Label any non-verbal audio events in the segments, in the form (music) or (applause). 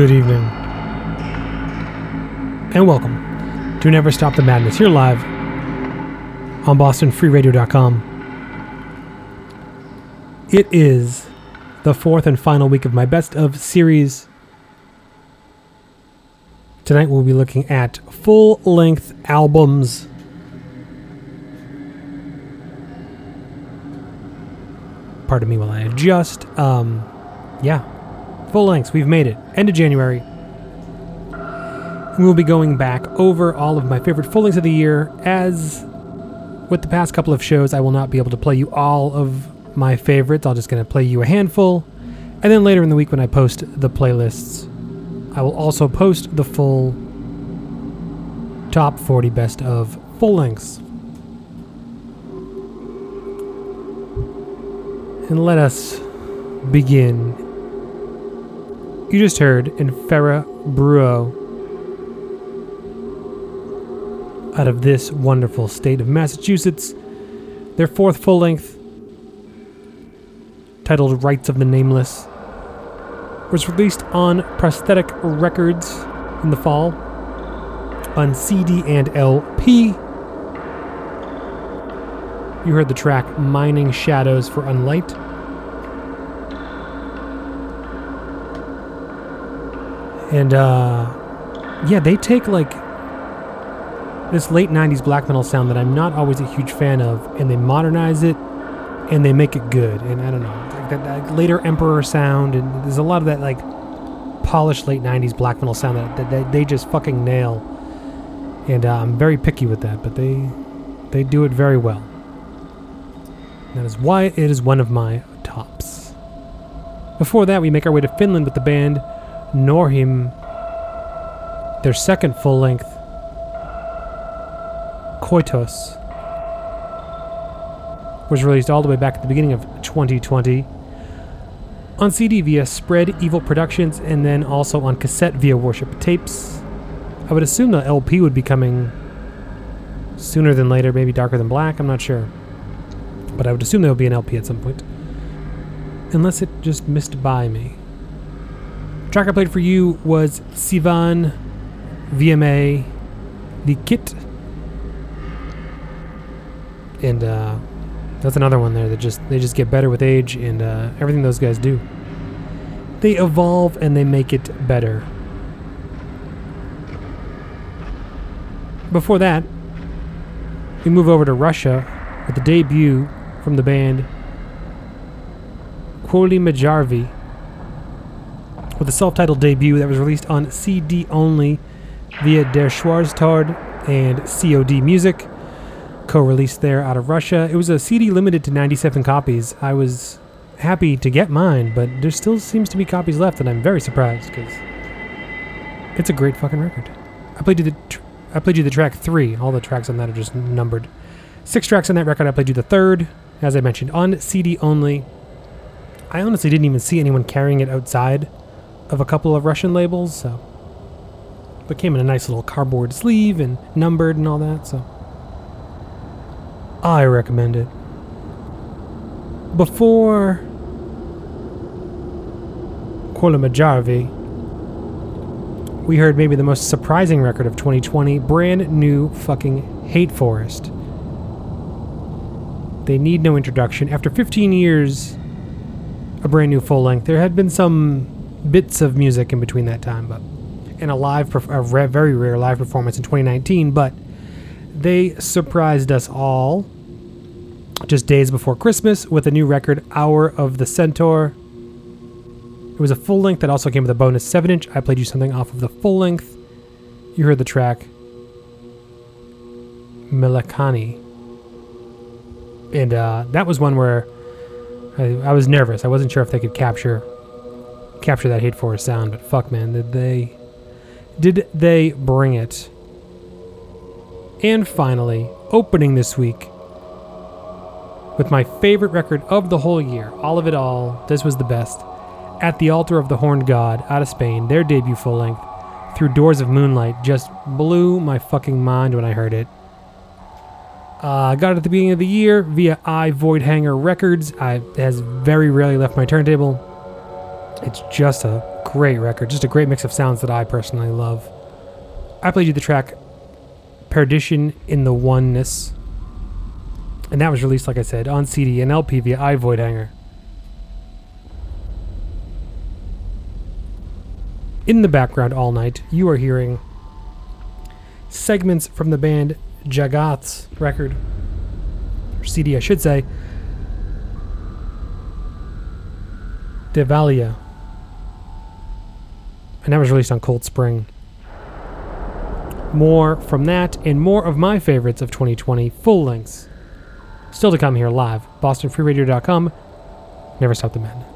Good evening. And welcome to Never Stop the Madness. Here live on BostonFreeRadio.com. It is the fourth and final week of my best of series. Tonight we'll be looking at full length albums. Pardon me while I adjust. Um, yeah, full lengths. We've made it. End of January. We'll be going back over all of my favorite full lengths of the year. As with the past couple of shows, I will not be able to play you all of my favorites. I'm just going to play you a handful. And then later in the week, when I post the playlists, I will also post the full top 40 best of full lengths. And let us begin. You just heard Infera Bruo out of this wonderful state of Massachusetts. Their fourth full length, titled Rites of the Nameless, was released on Prosthetic Records in the fall on CD and LP. You heard the track Mining Shadows for Unlight. And uh yeah, they take like this late 90s black metal sound that I'm not always a huge fan of and they modernize it and they make it good. And I don't know, like that, that later Emperor sound and there's a lot of that like polished late 90s black metal sound that, that, that they just fucking nail. And uh, I'm very picky with that, but they they do it very well. That is why it is one of my tops. Before that, we make our way to Finland with the band Norhim. Their second full length, Koitos, was released all the way back at the beginning of 2020 on CD via Spread Evil Productions and then also on cassette via Worship Tapes. I would assume the LP would be coming sooner than later, maybe Darker Than Black, I'm not sure. But I would assume there will be an LP at some point. Unless it just missed by me. Track I played for you was Sivan VMA The Kit. And uh, that's another one there that just they just get better with age and uh, everything those guys do. They evolve and they make it better. Before that, we move over to Russia with the debut from the band Quoli Majarvi with a self-titled debut that was released on CD only via Der Schwarztard and COD Music, co-released there out of Russia. It was a CD limited to 97 copies. I was happy to get mine, but there still seems to be copies left, and I'm very surprised because it's a great fucking record. I played you the tr- I played you the track three. All the tracks on that are just numbered. Six tracks on that record. I played you the third, as I mentioned, on CD only. I honestly didn't even see anyone carrying it outside of a couple of Russian labels, so. But came in a nice little cardboard sleeve and numbered and all that, so. I recommend it. Before Kolomajarvi, we heard maybe the most surprising record of 2020 brand new fucking Hate Forest. They need no introduction. After 15 years, a brand new full length, there had been some bits of music in between that time, but in a live, a very rare live performance in 2019. But they surprised us all just days before Christmas with a new record, Hour of the Centaur. It was a full length that also came with a bonus 7 inch. I played you something off of the full length. You heard the track Milakani. And uh, that was one where I was nervous. I wasn't sure if they could capture capture that Hate Forest sound, but fuck man, did they did they bring it? And finally, opening this week with my favorite record of the whole year, all of it all, this was the best. At the Altar of the Horned God out of Spain, their debut full length, Through Doors of Moonlight, just blew my fucking mind when I heard it. I uh, got it at the beginning of the year via I, Voidhanger Records. I, has very rarely left my turntable. It's just a great record. Just a great mix of sounds that I personally love. I played you the track Perdition in the Oneness. And that was released, like I said, on CD and LP via I, Voidhanger. In the background all night, you are hearing segments from the band Jagath's record, or CD, I should say, Devalia. And that was released on Cold Spring. More from that and more of my favorites of 2020, full lengths. Still to come here live. BostonFreeRadio.com. Never stop the madness.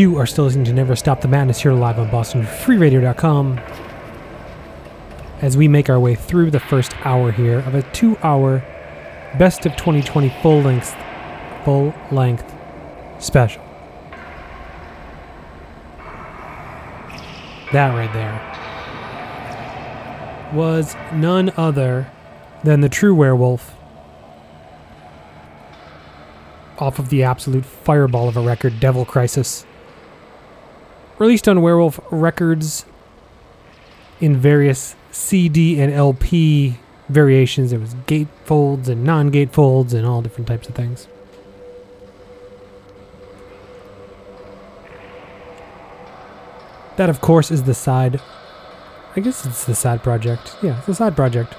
You are still listening to Never Stop the Madness here live on BostonFreeRadio.com as we make our way through the first hour here of a two-hour Best of 2020 full length full length special. That right there was none other than the true werewolf off of the absolute fireball of a record, Devil Crisis. Released on Werewolf Records in various CD and LP variations. There was gatefolds and non-gatefolds and all different types of things. That, of course, is the side. I guess it's the side project. Yeah, it's a side project.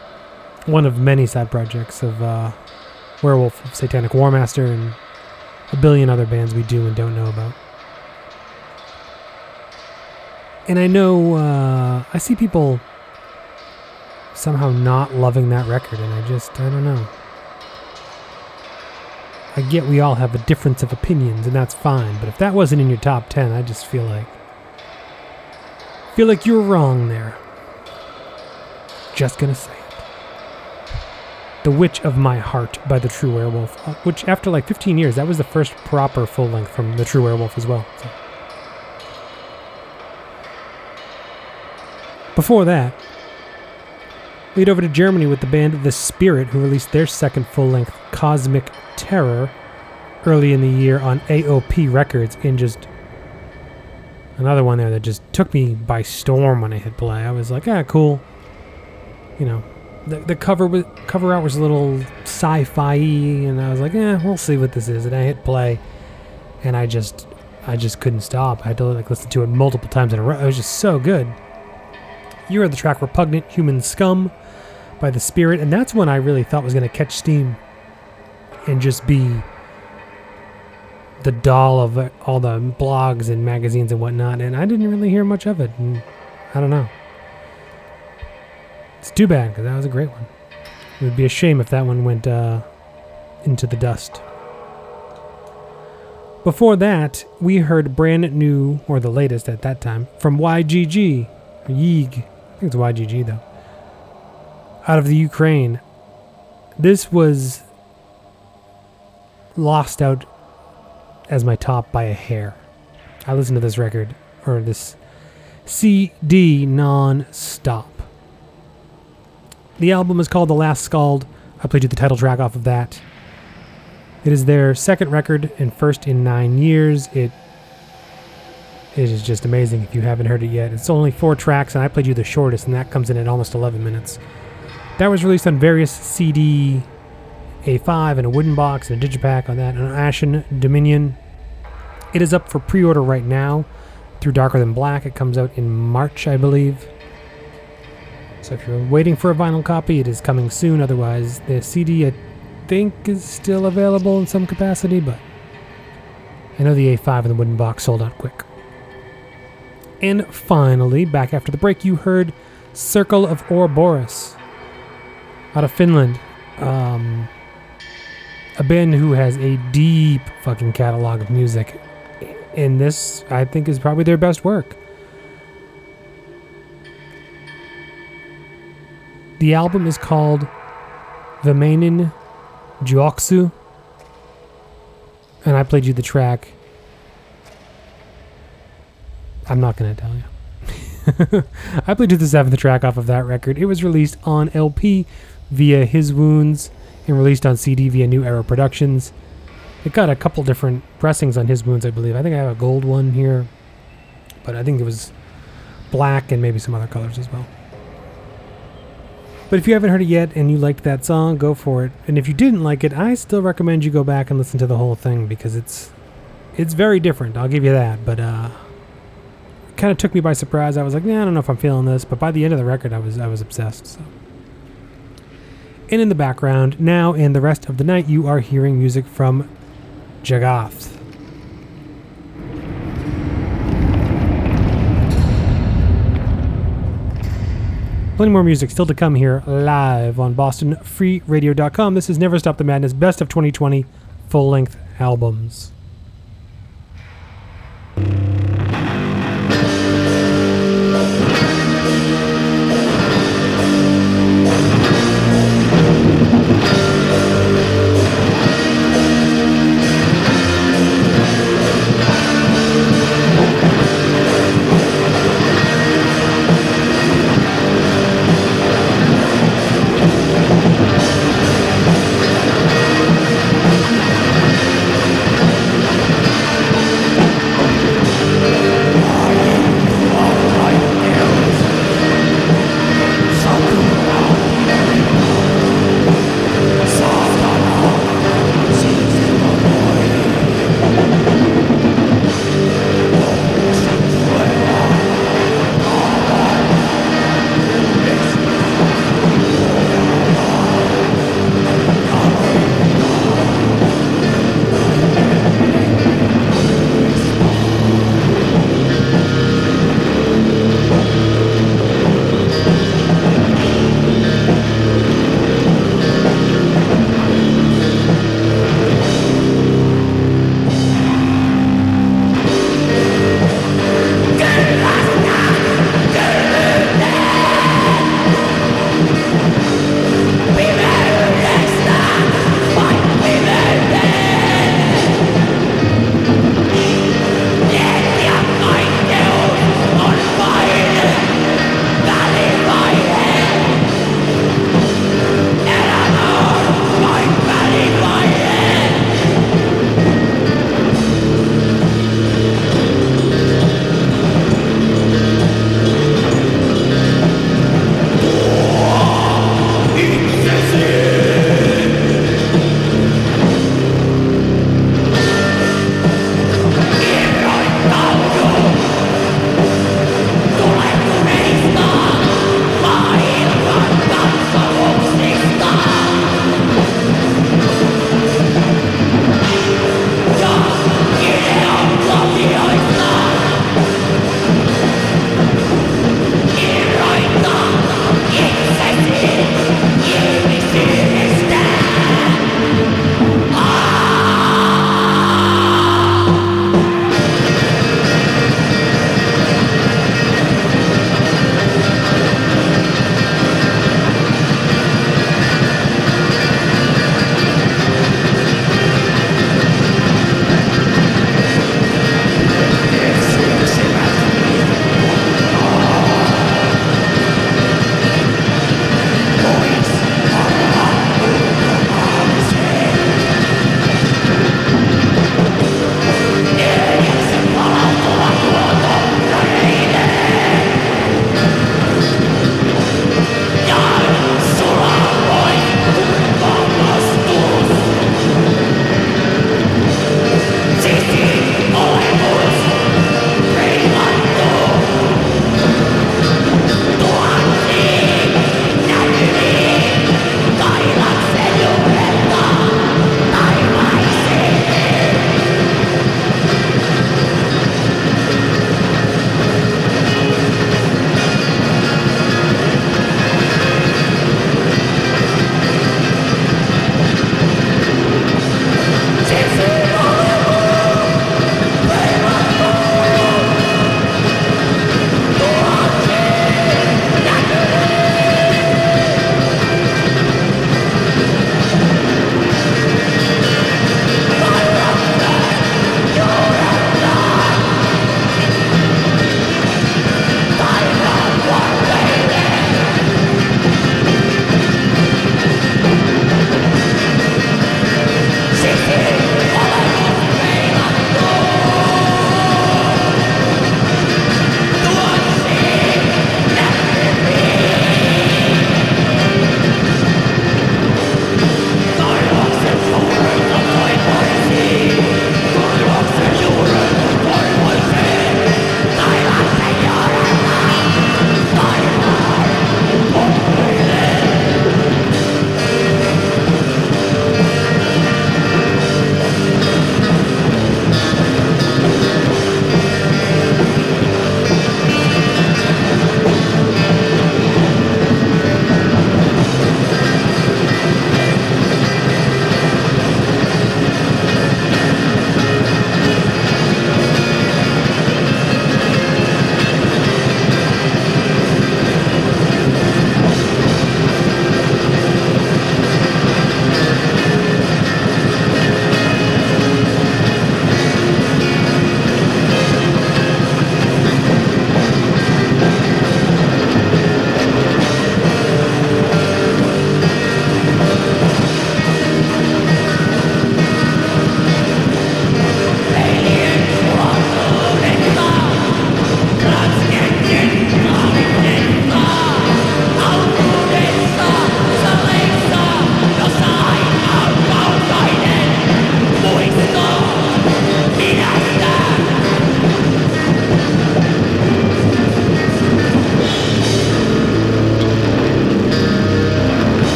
One of many side projects of uh, Werewolf Satanic Warmaster and a billion other bands we do and don't know about. And I know uh, I see people somehow not loving that record, and I just, I don't know. I get we all have a difference of opinions, and that's fine, but if that wasn't in your top 10, I just feel like. feel like you're wrong there. Just gonna say it. The Witch of My Heart by The True Werewolf, uh, which after like 15 years, that was the first proper full length from The True Werewolf as well. So. Before that, lead over to Germany with the band The Spirit, who released their second full length, Cosmic Terror, early in the year on AOP Records, in just another one there that just took me by storm when I hit play. I was like, ah, cool. You know, the, the cover was, cover art was a little sci-fi and I was like, eh, we'll see what this is. And I hit play, and I just, I just couldn't stop. I had to like listen to it multiple times in a row. It was just so good. You heard the track "Repugnant Human Scum" by the Spirit, and that's one I really thought was going to catch steam and just be the doll of all the blogs and magazines and whatnot. And I didn't really hear much of it. And I don't know. It's too bad because that was a great one. It would be a shame if that one went uh, into the dust. Before that, we heard brand new, or the latest at that time, from YGG, Yeeg, think it's YGG though. Out of the Ukraine. This was lost out as my top by a hair. I listened to this record, or this CD non stop. The album is called The Last Scald. I played you the title track off of that. It is their second record and first in nine years. It it is just amazing if you haven't heard it yet. It's only four tracks, and I played you the shortest, and that comes in at almost 11 minutes. That was released on various CD A5 and a wooden box and a digipack on that, and an Ashen Dominion. It is up for pre order right now through Darker Than Black. It comes out in March, I believe. So if you're waiting for a vinyl copy, it is coming soon. Otherwise, the CD, I think, is still available in some capacity, but I know the A5 and the wooden box sold out quick. And finally, back after the break, you heard Circle of Ouroboros out of Finland. Um, a band who has a deep fucking catalog of music. And this, I think, is probably their best work. The album is called Viimeinen Juoksu. And I played you the track I'm not going to tell you. (laughs) I played you the seventh track off of that record. It was released on LP via His Wounds and released on CD via New Era Productions. It got a couple different pressings on His Wounds, I believe. I think I have a gold one here, but I think it was black and maybe some other colors as well. But if you haven't heard it yet and you liked that song, go for it. And if you didn't like it, I still recommend you go back and listen to the whole thing because it's it's very different. I'll give you that. But uh, kind of took me by surprise. I was like, yeah, I don't know if I'm feeling this, but by the end of the record, I was I was obsessed. So. And in the background, now and the rest of the night, you are hearing music from Jagath. Plenty more music still to come here live on BostonFreeRadio.com. This is Never Stop the Madness Best of 2020 full length albums.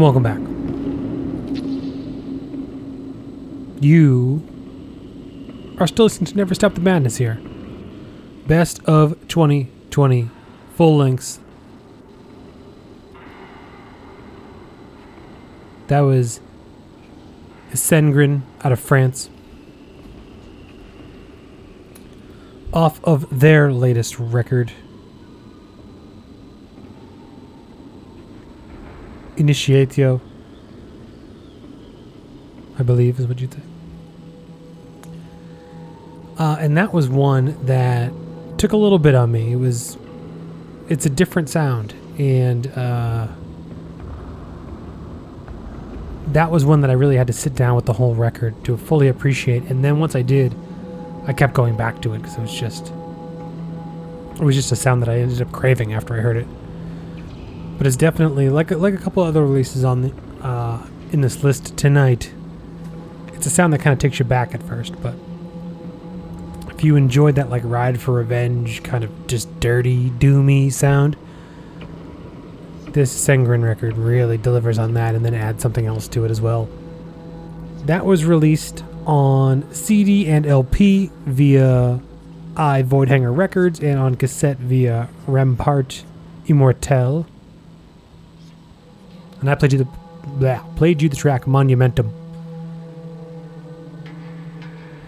And welcome back. You are still listening to Never Stop the Madness here. Best of 2020 full lengths. That was Sengren out of France. Off of their latest record. Initiatio. I believe is what you'd say. Uh, and that was one that took a little bit on me. It was, it's a different sound, and uh, that was one that I really had to sit down with the whole record to fully appreciate. And then once I did, I kept going back to it because it was just, it was just a sound that I ended up craving after I heard it. But it's definitely like like a couple other releases on the uh, in this list tonight. It's a sound that kind of takes you back at first, but if you enjoyed that like Ride for Revenge kind of just dirty, doomy sound, this Sengren record really delivers on that and then adds something else to it as well. That was released on CD and LP via I, Voidhanger Records and on cassette via Rempart Immortel. And I played you the played you the track Monumentum.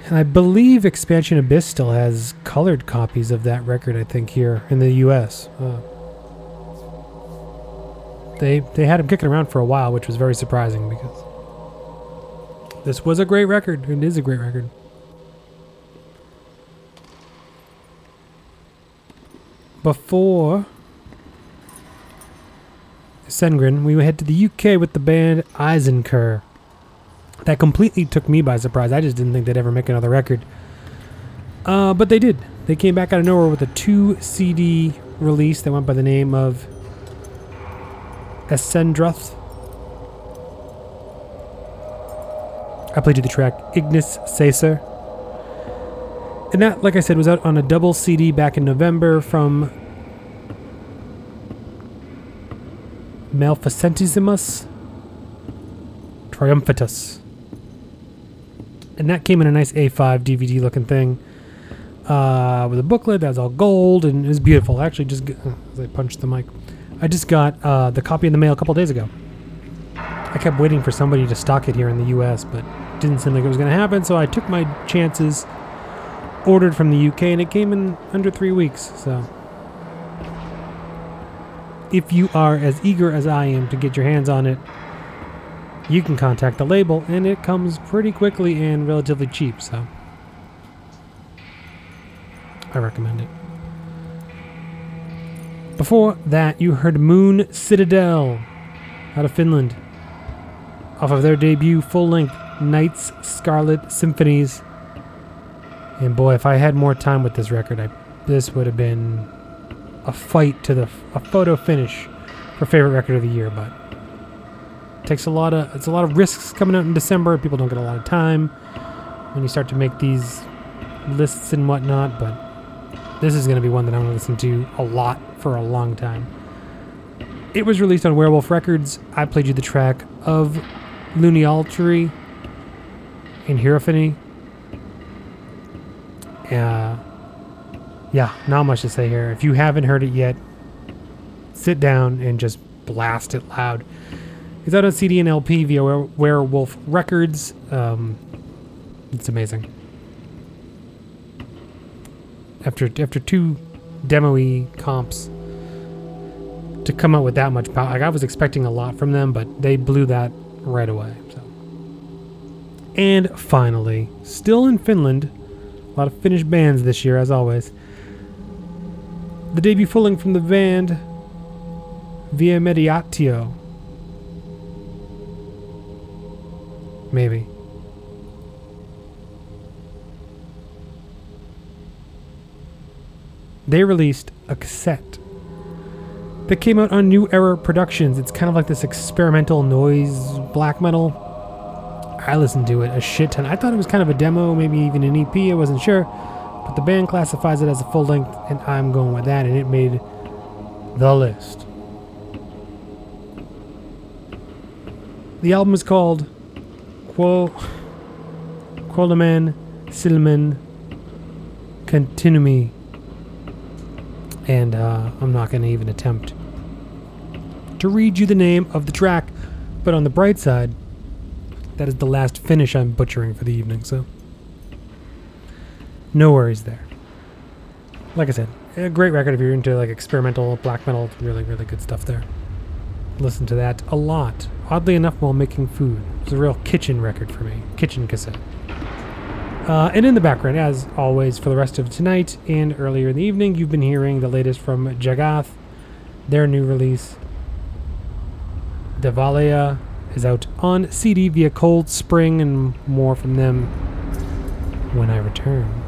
And I believe Expansion Abyss still has colored copies of that record, I think, here in the US. Uh, they, they had him kicking around for a while, which was very surprising because this was a great record. It is a great record. Before Sengren, we head to the UK with the band Eisenker. that completely took me by surprise. I just didn't think they'd ever make another record. Uh, but they did. They came back out of nowhere with a two CD release that went by the name of Ascendruth. I played you the track Ignis Caesar. And that, like I said, was out on a double CD back in November from Maleficentissimus Triumphatus and that came in a nice A5 DVD looking thing uh, with a booklet that was all gold and it was beautiful. I actually just, as I punched the mic, I just got uh, the copy in the mail a couple days ago. I kept waiting for somebody to stock it here in the U.S., but didn't seem like it was going to happen, so I took my chances, ordered from the U.K., and it came in under three weeks. So, if you are as eager as I am to get your hands on it, you can contact the label and it comes pretty quickly and relatively cheap, so I recommend it. Before that, you heard Moon Citadel out of Finland off of their debut full length Nights Scarlet Symphonies. And boy, if I had more time with this record, I, this would have been a fight to the a photo finish for favorite record of the year, but takes a lot of it's a lot of risks coming out in December. People don't get a lot of time when you start to make these lists and whatnot. But this is going to be one that I'm going to listen to a lot for a long time. It was released on Werewolf Records. I played you the track of Loony Altry and Hierophany. Uh, yeah, not much to say here. If you haven't heard it yet, sit down and just blast it loud. It's out on CD and LP via Werewolf Records. Um, it's amazing. After after two demo comps to come out with that much power, like I was expecting a lot from them, but they blew that right away. So. And finally, still in Finland, a lot of Finnish bands this year, as always. The debut fulling from the band Via Mediatio Maybe. They released a cassette that came out on New Era Productions. It's kind of like this experimental noise black metal. I listened to it a shit ton. I thought it was kind of a demo, maybe even an EP. I wasn't sure. But the band classifies it as a full length, and I'm going with that, and it made the list. The album is called Quo Quolaman Silman Continuumi. And uh, I'm not going to even attempt to read you the name of the track, but on the bright side, that is the last Finnish I'm butchering for the evening, so no worries there. Like I said, a great record if you're into like experimental black metal, really, really good stuff there. Listen to that a lot. Oddly enough, while making food. It's a real kitchen record for me. Kitchen cassette. Uh, and in the background, as always, for the rest of tonight and earlier in the evening, you've been hearing the latest from Jagath. Their new release, Devalia, is out on CD via Cold Spring, and more from them when I return.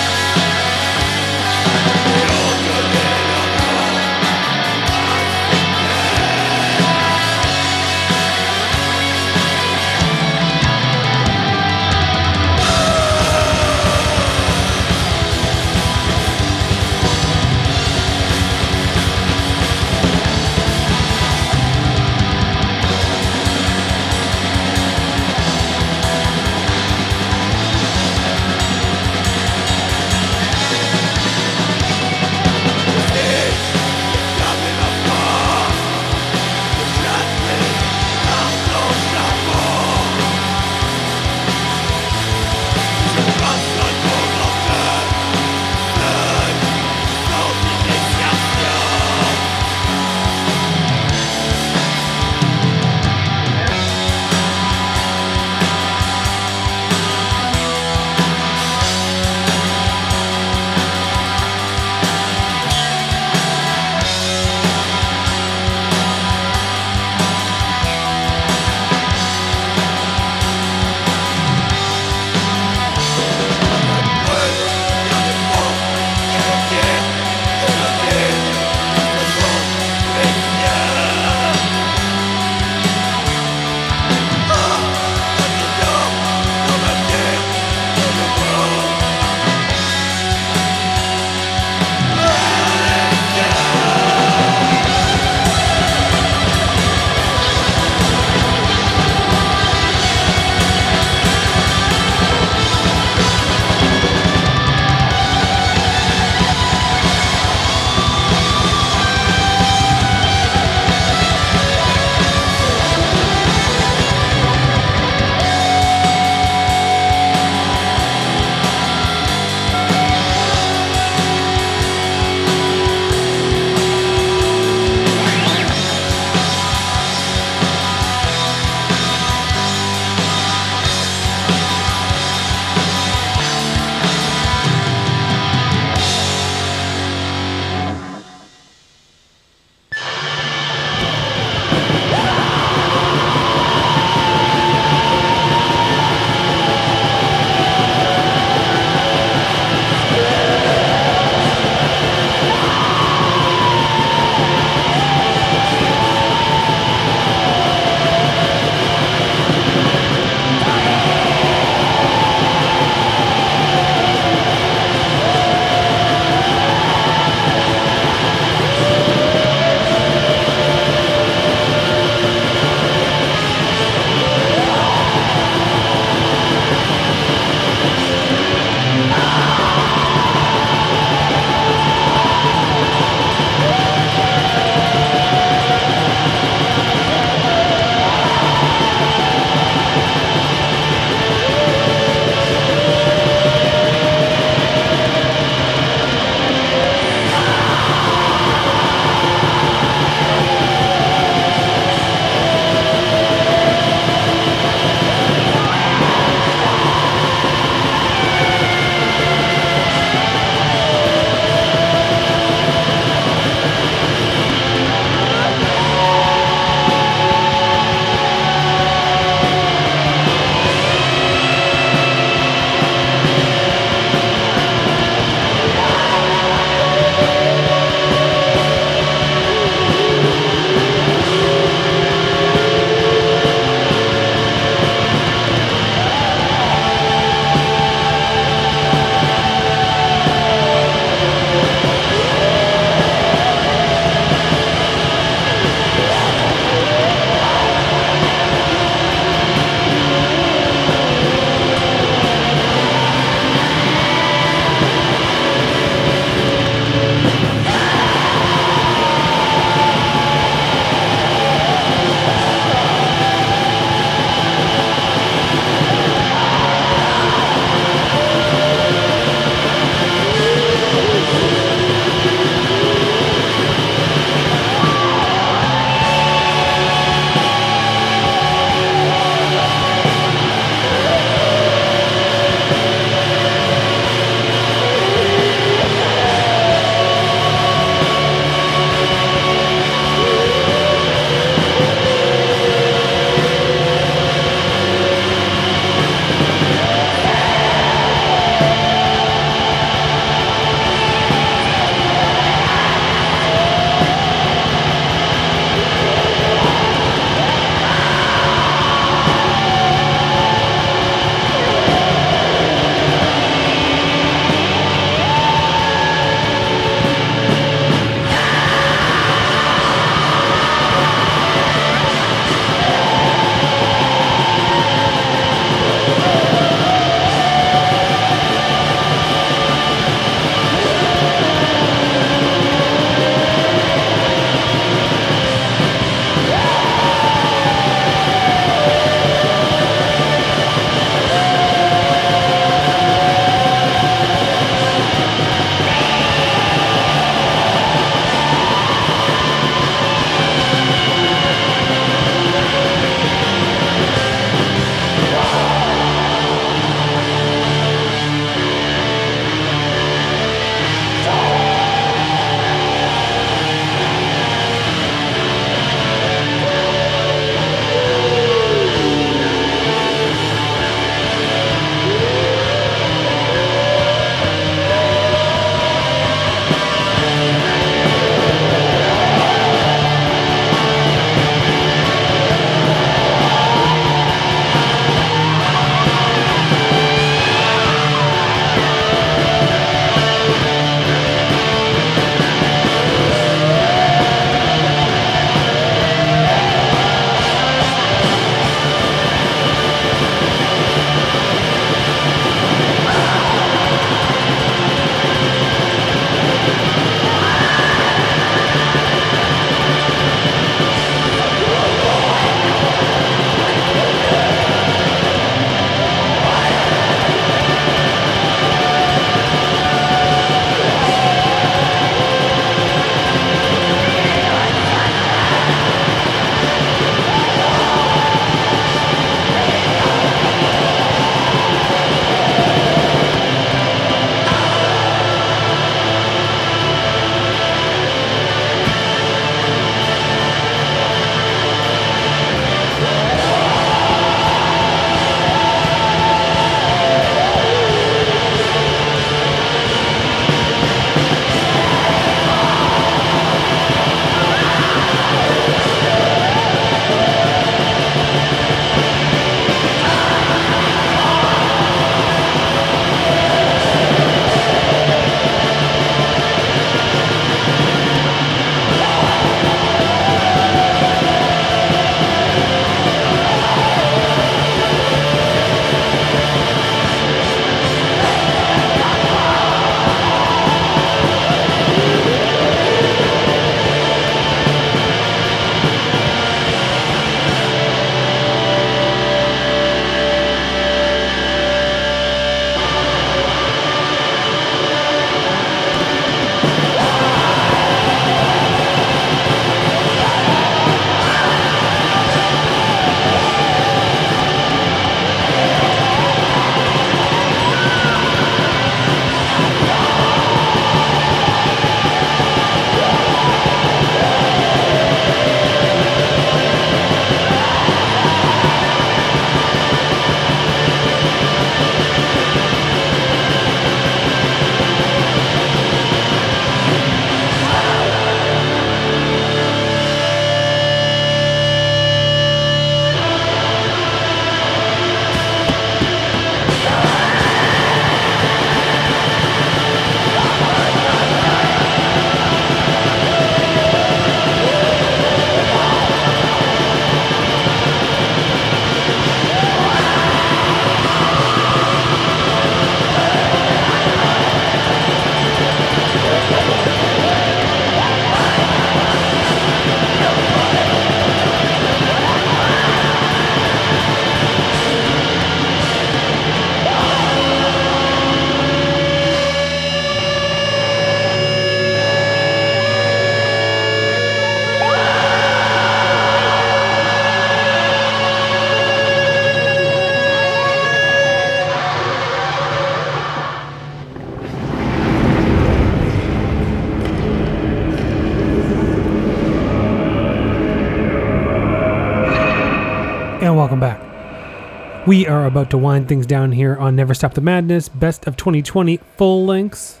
We are about to wind things down here on Never Stop the Madness, Best of 2020 full lengths.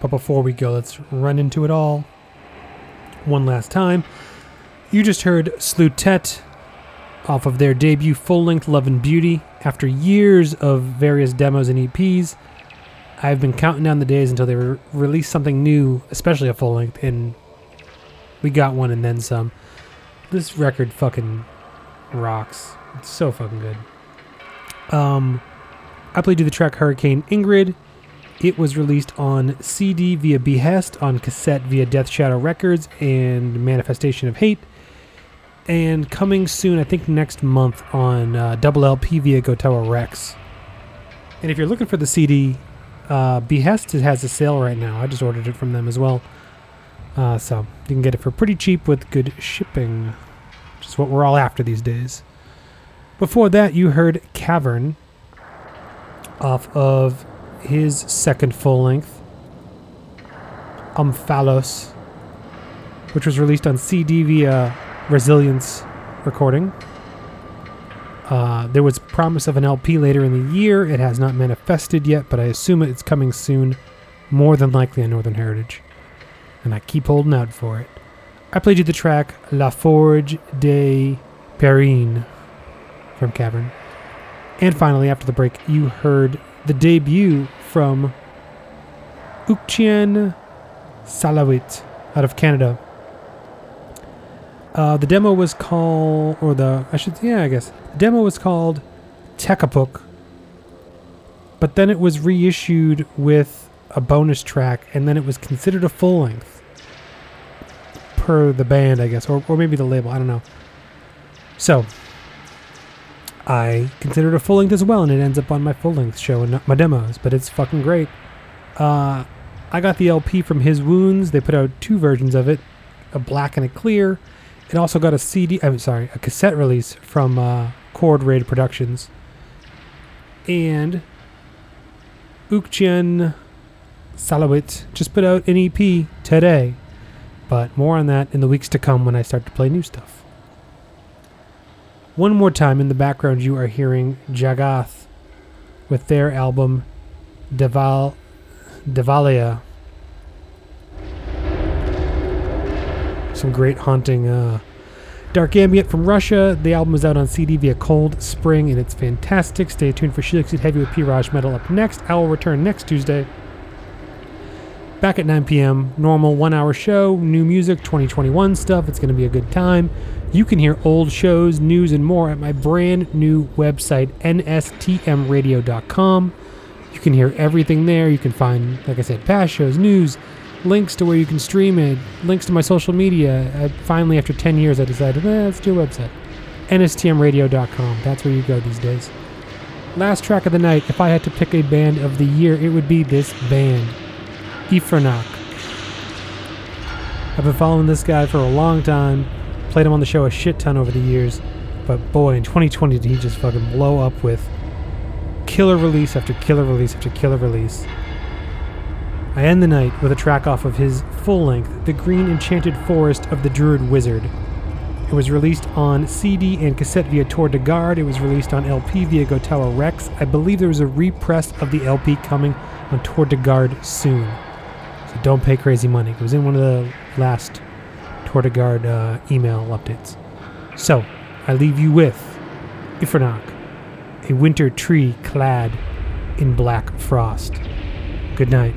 But before we go, let's run into it all one last time. You just heard Slutet off of their debut full length Love and Beauty. After years of various demos and EPs, I've been counting down the days until they re- release something new, especially a full length, and we got one and then some. This record fucking rocks. It's so fucking good. Um, I played you the track Hurricane Ingrid. It was released on CD via Behest, on cassette via Death Shadow Records and Manifestation of Hate, and coming soon, I think next month, on uh, double LP via Gotoa Rex. And if you're looking for the CD, uh, Behest has a sale right now. I just ordered it from them as well. Uh, so you can get it for pretty cheap with good shipping, is what we're all after these days. Before that, you heard Cavern off of his second full length, Umphalos, which was released on CD via Resilience Recording. Uh, there was promise of an LP later in the year. It has not manifested yet, but I assume it's coming soon, more than likely on Northern Heritage. And I keep holding out for it. I played you the track La Forge de Perrine from Cavern. And finally, after the break, you heard the debut from Ukchien Salawit out of Canada. Uh, the demo was called, or the, I should, yeah, I guess. The demo was called Tekapuk, but then it was reissued with a bonus track, and then it was considered a full length per the band, I guess, or, or maybe the label, I don't know. So, I considered a full length as well, and it ends up on my full length show and not my demos, but it's fucking great. Uh, I got the LP from His Wounds. They put out two versions of it, a black and a clear. It also got a CD, I'm sorry, a cassette release from uh, Chord Raid Productions. And Ukchen Salawit just put out an EP today. But more on that in the weeks to come when I start to play new stuff. One more time in the background, you are hearing Jagath with their album Deval Devalia. Some great haunting uh, dark ambient from Russia. The album is out on CD via Cold Spring, and it's fantastic. Stay tuned for She Heavy with Piraj Metal up next. I will return next Tuesday. Back at 9 p.m. Normal one hour show, new music, 2021 stuff. It's going to be a good time. You can hear old shows, news, and more at my brand new website, nstmradio.com. You can hear everything there. You can find, like I said, past shows, news, links to where you can stream it, links to my social media. I, finally, after 10 years, I decided, eh, let's do a website. nstmradio.com. That's where you go these days. Last track of the night, if I had to pick a band of the year, it would be this band, Ifernach. I've been following this guy for a long time, played him on the show a shit ton over the years, but boy, in 2020 did he just fucking blow up with killer release after killer release after killer release. I end the night with a track off of his full length, The Green Enchanted Forest of the Druid Wizard. It was released on CD and cassette via Tour de Garde. It was released on LP via Gotoa Rex. I believe there was a repress of the LP coming on Tour de Garde soon. So don't pay crazy money. It was in one of the last Garde uh, email updates. So I leave you with Ifernach, a winter tree clad in black frost. Good night.